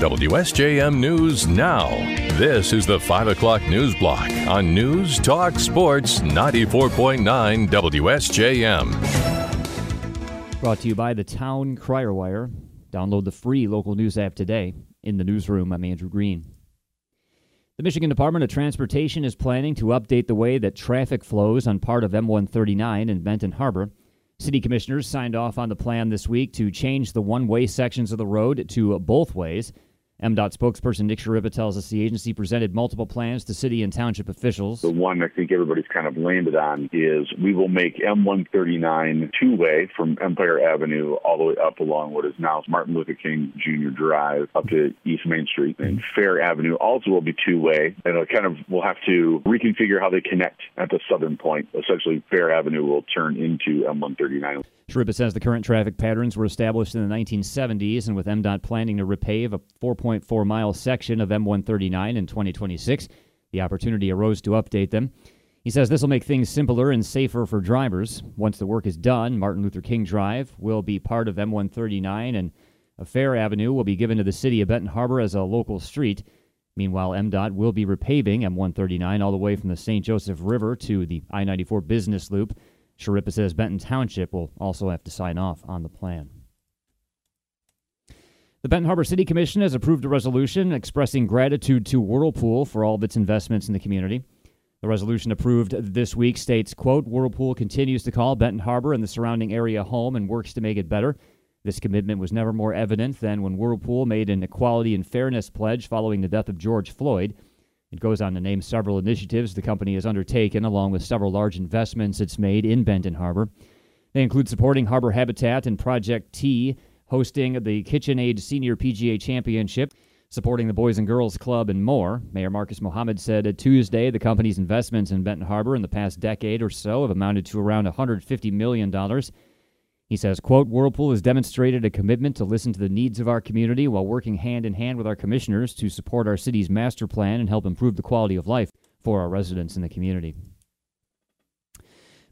WSJM News Now. This is the 5 o'clock news block on News Talk Sports 94.9 WSJM. Brought to you by the Town Crier Wire. Download the free local news app today. In the newsroom, I'm Andrew Green. The Michigan Department of Transportation is planning to update the way that traffic flows on part of M139 in Benton Harbor. City commissioners signed off on the plan this week to change the one way sections of the road to both ways. MDOT spokesperson Nick Schirripa tells us the agency presented multiple plans to city and township officials. The one I think everybody's kind of landed on is we will make M139 two way from Empire Avenue all the way up along what is now Martin Luther King Jr. Drive up to East Main Street. And mm-hmm. Fair Avenue also will be two way. And it kind of we'll have to reconfigure how they connect at the southern point. Essentially, Fair Avenue will turn into M139. Schirripa says the current traffic patterns were established in the 1970s, and with MDOT planning to repave a 4.4 mile section of M139 in 2026, the opportunity arose to update them. He says this will make things simpler and safer for drivers. Once the work is done, Martin Luther King Drive will be part of M139, and a Fair Avenue will be given to the city of Benton Harbor as a local street. Meanwhile, MDOT will be repaving M139 all the way from the St. Joseph River to the I 94 business loop. Schirripa says Benton Township will also have to sign off on the plan. The Benton Harbor City Commission has approved a resolution expressing gratitude to Whirlpool for all of its investments in the community. The resolution approved this week states, quote, Whirlpool continues to call Benton Harbor and the surrounding area home and works to make it better. This commitment was never more evident than when Whirlpool made an equality and fairness pledge following the death of George Floyd. It goes on to name several initiatives the company has undertaken, along with several large investments it's made in Benton Harbor. They include supporting Harbor Habitat and Project T, hosting the KitchenAid Senior PGA Championship, supporting the Boys and Girls Club, and more. Mayor Marcus Muhammad said Tuesday the company's investments in Benton Harbor in the past decade or so have amounted to around $150 million. He says, quote, Whirlpool has demonstrated a commitment to listen to the needs of our community while working hand in hand with our commissioners to support our city's master plan and help improve the quality of life for our residents in the community.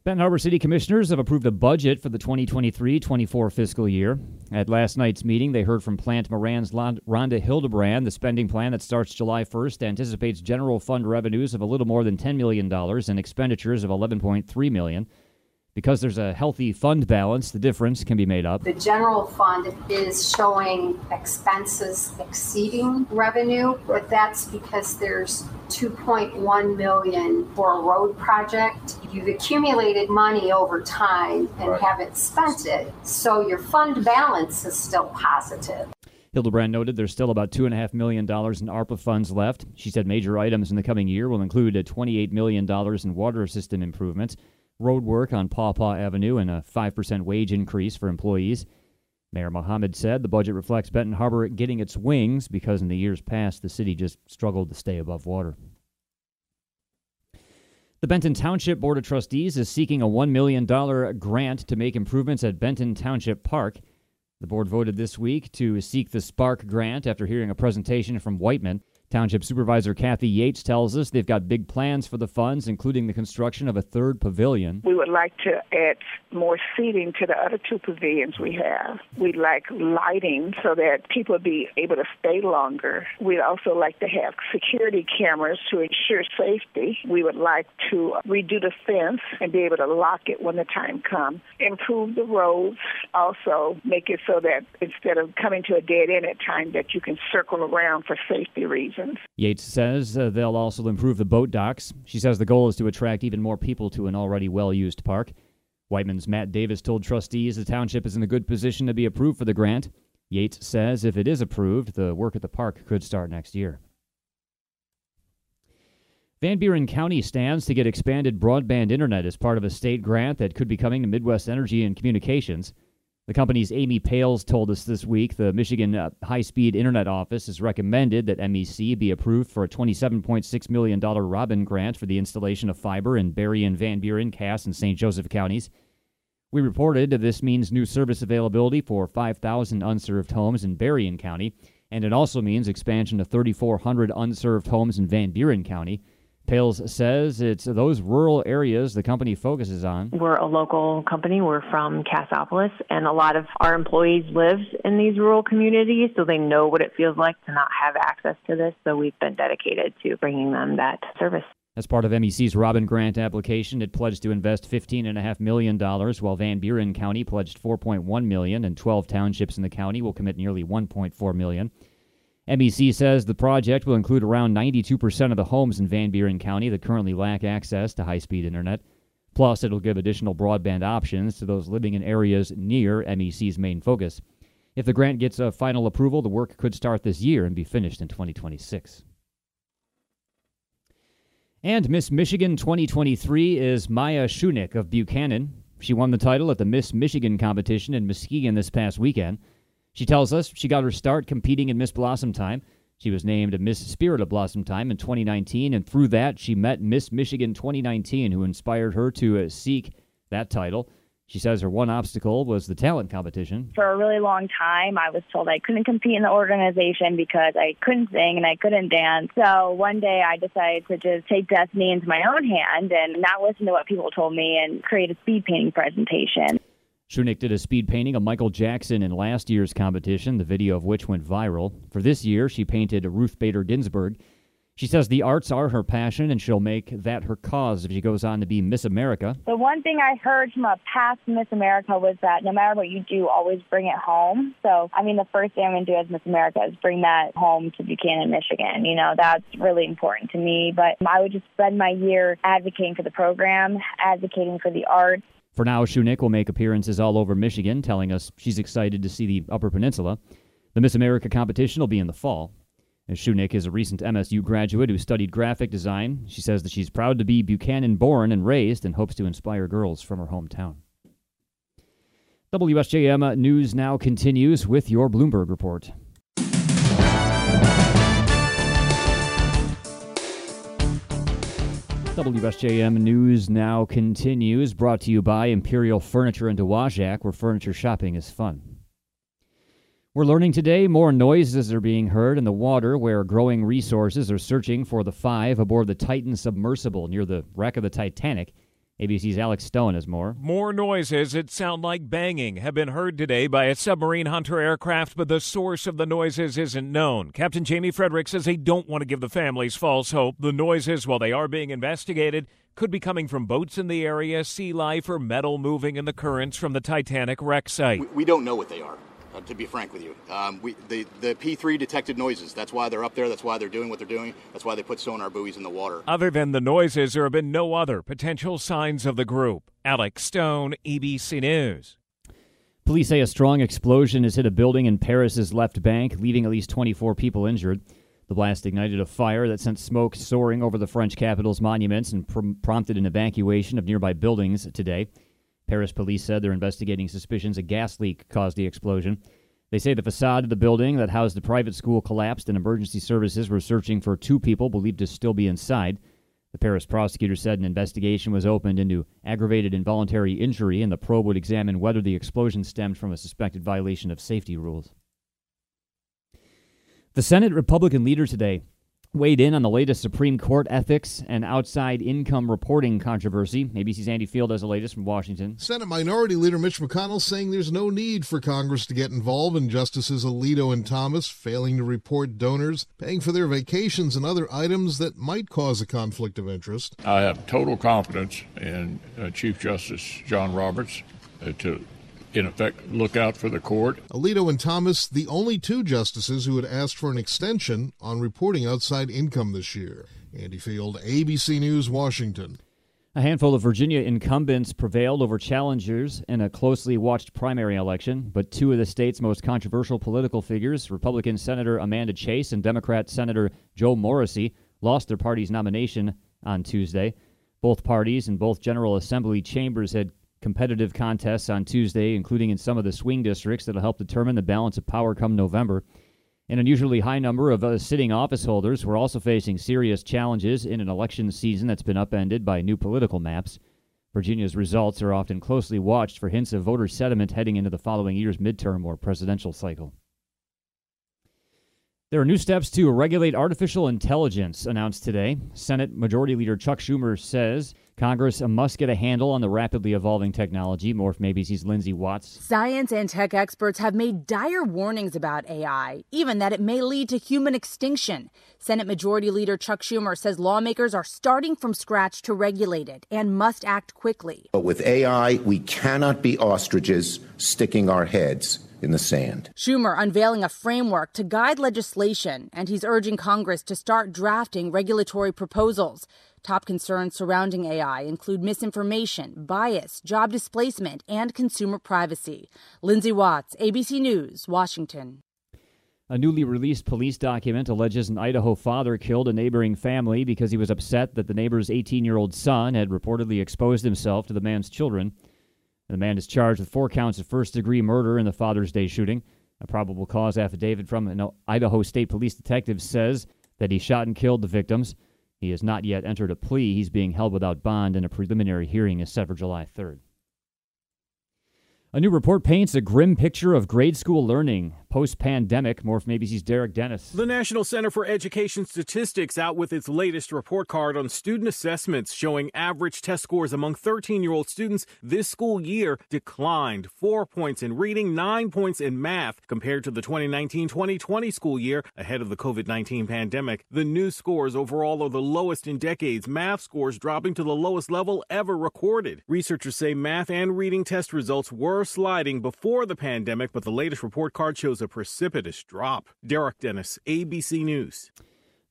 Benton Harbor City Commissioners have approved a budget for the 2023 24 fiscal year. At last night's meeting, they heard from Plante Moran's Rhonda Hildebrand. The spending plan that starts July 1st anticipates general fund revenues of a little more than $10 million and expenditures of $11.3 million. Because there's a healthy fund balance, the difference can be made up. The general fund is showing expenses exceeding revenue, but that's because there's 2.1 million for a road project. You've accumulated money over time and right. haven't spent it, so your fund balance is still positive. Hildebrand noted there's still about $2.5 million in ARPA funds left. She said major items in the coming year will include a $28 million in water system improvements, road work on Paw Paw Avenue, and a 5% wage increase for employees. Mayor Muhammad said the budget reflects Benton Harbor getting its wings because in the years past the city just struggled to stay above water. The Benton Township Board of Trustees is seeking a $1 million grant to make improvements at Benton Township Park. The board voted this week to seek the Spark grant after hearing a presentation from Wightman. Township Supervisor Kathy Yates tells us they've got big plans for the funds, including the construction of a third pavilion. We would like to add more seating to the other two pavilions we have. We'd like lighting so that people would be able to stay longer. We'd also like to have security cameras to ensure safety. We would like to redo the fence and be able to lock it when the time comes. Improve the roads, also make it so that instead of coming to a dead end at time that you can circle around for safety reasons. Yates says uh, they'll also improve the boat docks. She says the goal is to attract even more people to an already well used park. Wightman's Matt Davis told trustees the township is in a good position to be approved for the grant. Yates says if it is approved, the work at the park could start next year. Van Buren County stands to get expanded broadband internet as part of a state grant that could be coming to Midwest Energy and Communications. The company's Amy Pales told us this week the Michigan uh, High Speed Internet Office has recommended that MEC be approved for a $27.6 million ROBIN grant for the installation of fiber in Berrien and Van Buren, Cass, and St. Joseph counties. We reported this means new service availability for 5,000 unserved homes in Berrien County, and it also means expansion to 3,400 unserved homes in Van Buren County. Pales says it's those rural areas the company focuses on. We're a local company. We're from Cassopolis, and a lot of our employees live in these rural communities, so they know what it feels like to not have access to this. So we've been dedicated to bringing them that service. As part of MEC's ROBIN Grant application, it pledged to invest $15.5 million, while Van Buren County pledged $4.1 million, and 12 townships in the county will commit nearly $1.4 million. MEC says the project will include around 92% of the homes in Van Buren County that currently lack access to high speed internet. Plus, it'll give additional broadband options to those living in areas near MEC's main focus. If the grant gets a final approval, the work could start this year and be finished in 2026. And Miss Michigan 2023 is Maya Schunig of Buchanan. She won the title at the Miss Michigan competition in Muskegon this past weekend. She tells us she got her start competing in Miss Blossom Time. She was named Miss Spirit of Blossom Time in 2019, and through that, she met Miss Michigan 2019, who inspired her to uh, seek that title. She says her one obstacle was the talent competition. For a really long time, I was told I couldn't compete in the organization because I couldn't sing and I couldn't dance. So one day I decided to just take destiny into my own hand and not listen to what people told me and create a speed painting presentation. Schunig did a speed painting of Michael Jackson in last year's competition, the video of which went viral. For this year, she painted Ruth Bader Ginsburg. She says the arts are her passion and she'll make that her cause if she goes on to be Miss America. The one thing I heard from a past Miss America was that no matter what you do, always bring it home. So, I mean, the first thing I'm going to do as Miss America is bring that home to Buchanan, Michigan. You know, that's really important to me. But I would just spend my year advocating for the program, advocating for the arts. For now, Schunig will make appearances all over Michigan, telling us she's excited to see the Upper Peninsula. The Miss America competition will be in the fall. Schunig is a recent MSU graduate who studied graphic design. She says that she's proud to be Buchanan born and raised and hopes to inspire girls from her hometown. WSJM News now continues with your Bloomberg report. WSJM News now continues, brought to you by Imperial Furniture in Dowagiac, where furniture shopping is fun. We're learning today more noises are being heard in the water where growing resources are searching for the five aboard the Titan submersible near the wreck of the Titanic. ABC's Alex Stone has more. More noises that sound like banging have been heard today by a submarine hunter aircraft, but the source of the noises isn't known. Captain Jamie Frederick says they don't want to give the families false hope. The noises, while they are being investigated, could be coming from boats in the area, sea life, or metal moving in the currents from the Titanic wreck site. We, we don't know what they are uh, to be frank with you. Um, we, the, the P3 detected noises. That's why they're up there. That's why they're doing what they're doing. That's why they put sonar buoys in the water. Other than the noises, there have been no other potential signs of the group. Alex Stone, ABC News. Police say a strong explosion has hit a building in Paris's left bank, leaving at least 24 people injured. The blast ignited a fire that sent smoke soaring over the French capital's monuments and pr- prompted an evacuation of nearby buildings today. Paris police said they're investigating suspicions a gas leak caused the explosion. They say the facade of the building that housed the private school collapsed and emergency services were searching for two people believed to still be inside. The Paris prosecutor said an investigation was opened into aggravated involuntary injury and the probe would examine whether the explosion stemmed from a suspected violation of safety rules. The Senate Republican leader today weighed in on the latest Supreme Court ethics and outside income reporting controversy. ABC's Andy Field has the latest from Washington. Senate Minority Leader Mitch McConnell saying there's no need for Congress to get involved in Justices Alito and Thomas failing to report donors, paying for their vacations, and other items that might cause a conflict of interest. I have total confidence in uh, Chief Justice John Roberts uh, to in effect, look out for the court. Alito and Thomas, the only two justices who had asked for an extension on reporting outside income this year. Andy Field, ABC News, Washington. A handful of Virginia incumbents prevailed over challengers in a closely watched primary election, but two of the state's most controversial political figures, Republican Senator Amanda Chase and Democrat Senator Joe Morrissey, lost their party's nomination on Tuesday. Both parties and both General Assembly chambers had competitive contests on Tuesday, including in some of the swing districts that'll help determine the balance of power come November. An unusually high number of uh, sitting office holders were also facing serious challenges in an election season that's been upended by new political maps. Virginia's results are often closely watched for hints of voter sentiment heading into the following year's midterm or presidential cycle. There are new steps to regulate artificial intelligence announced today. Senate Majority Leader Chuck Schumer says Congress must get a handle on the rapidly evolving technology. More from ABC's Lindsay Watts. Science and tech experts have made dire warnings about AI, even that it may lead to human extinction. Senate Majority Leader Chuck Schumer says lawmakers are starting from scratch to regulate it and must act quickly. But with AI, we cannot be ostriches sticking our heads in the sand. Schumer unveiling a framework to guide legislation, and he's urging Congress to start drafting regulatory proposals. Top concerns surrounding AI include misinformation, bias, job displacement, and consumer privacy. Lindsay Watts, ABC News, Washington. A newly released police document alleges an Idaho father killed a neighboring family because he was upset that the neighbor's 18 year old son had reportedly exposed himself to the man's children. The man is charged with four counts of first degree murder in the Father's Day shooting. A probable cause affidavit from an Idaho State Police detective says that he shot and killed the victims. He has not yet entered a plea. He's being held without bond, and a preliminary hearing is set for July 3rd. A new report paints a grim picture of grade school learning post pandemic. More from ABC's Derek Dennis. The National Center for Education Statistics out with its latest report card on student assessments showing average test scores among 13 year old students this school year declined four points in reading, nine points in math compared to the 2019 2020 school year ahead of the COVID 19 pandemic. The new scores overall are the lowest in decades, math scores dropping to the lowest level ever recorded. Researchers say math and reading test results were were sliding before the pandemic, but the latest report card shows a precipitous drop. Derek Dennis, ABC News.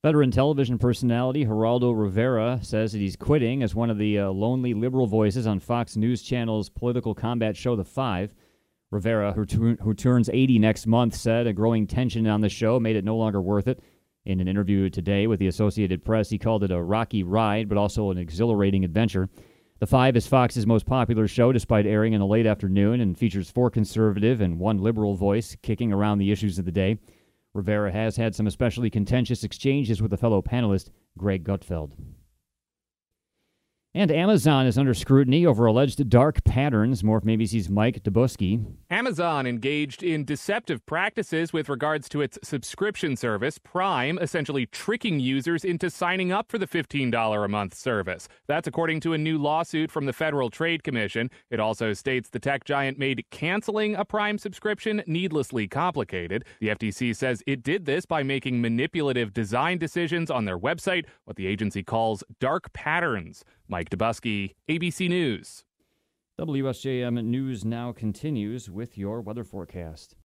Veteran television personality Geraldo Rivera says that he's quitting as one of the uh, lonely liberal voices on Fox News Channel's political combat show, The Five. Rivera, who, t- who turns 80 next month, said a growing tension on the show made it no longer worth it. In an interview today with the Associated Press, he called it a rocky ride, but also an exhilarating adventure. The Five is Fox's most popular show, despite airing in the late afternoon, and features four conservative and one liberal voice kicking around the issues of the day. Rivera has had some especially contentious exchanges with a fellow panelist, Greg Gutfeld. And Amazon is under scrutiny over alleged dark patterns. More from ABC's Mike Dobuski. Amazon engaged in deceptive practices with regards to its subscription service, Prime, essentially tricking users into signing up for the $15 a month service. That's according to a new lawsuit from the Federal Trade Commission. It also states the tech giant made canceling a Prime subscription needlessly complicated. The FTC says it did this by making manipulative design decisions on their website, what the agency calls dark patterns. Mike Dobuski, ABC News. WSJM News now continues with your weather forecast.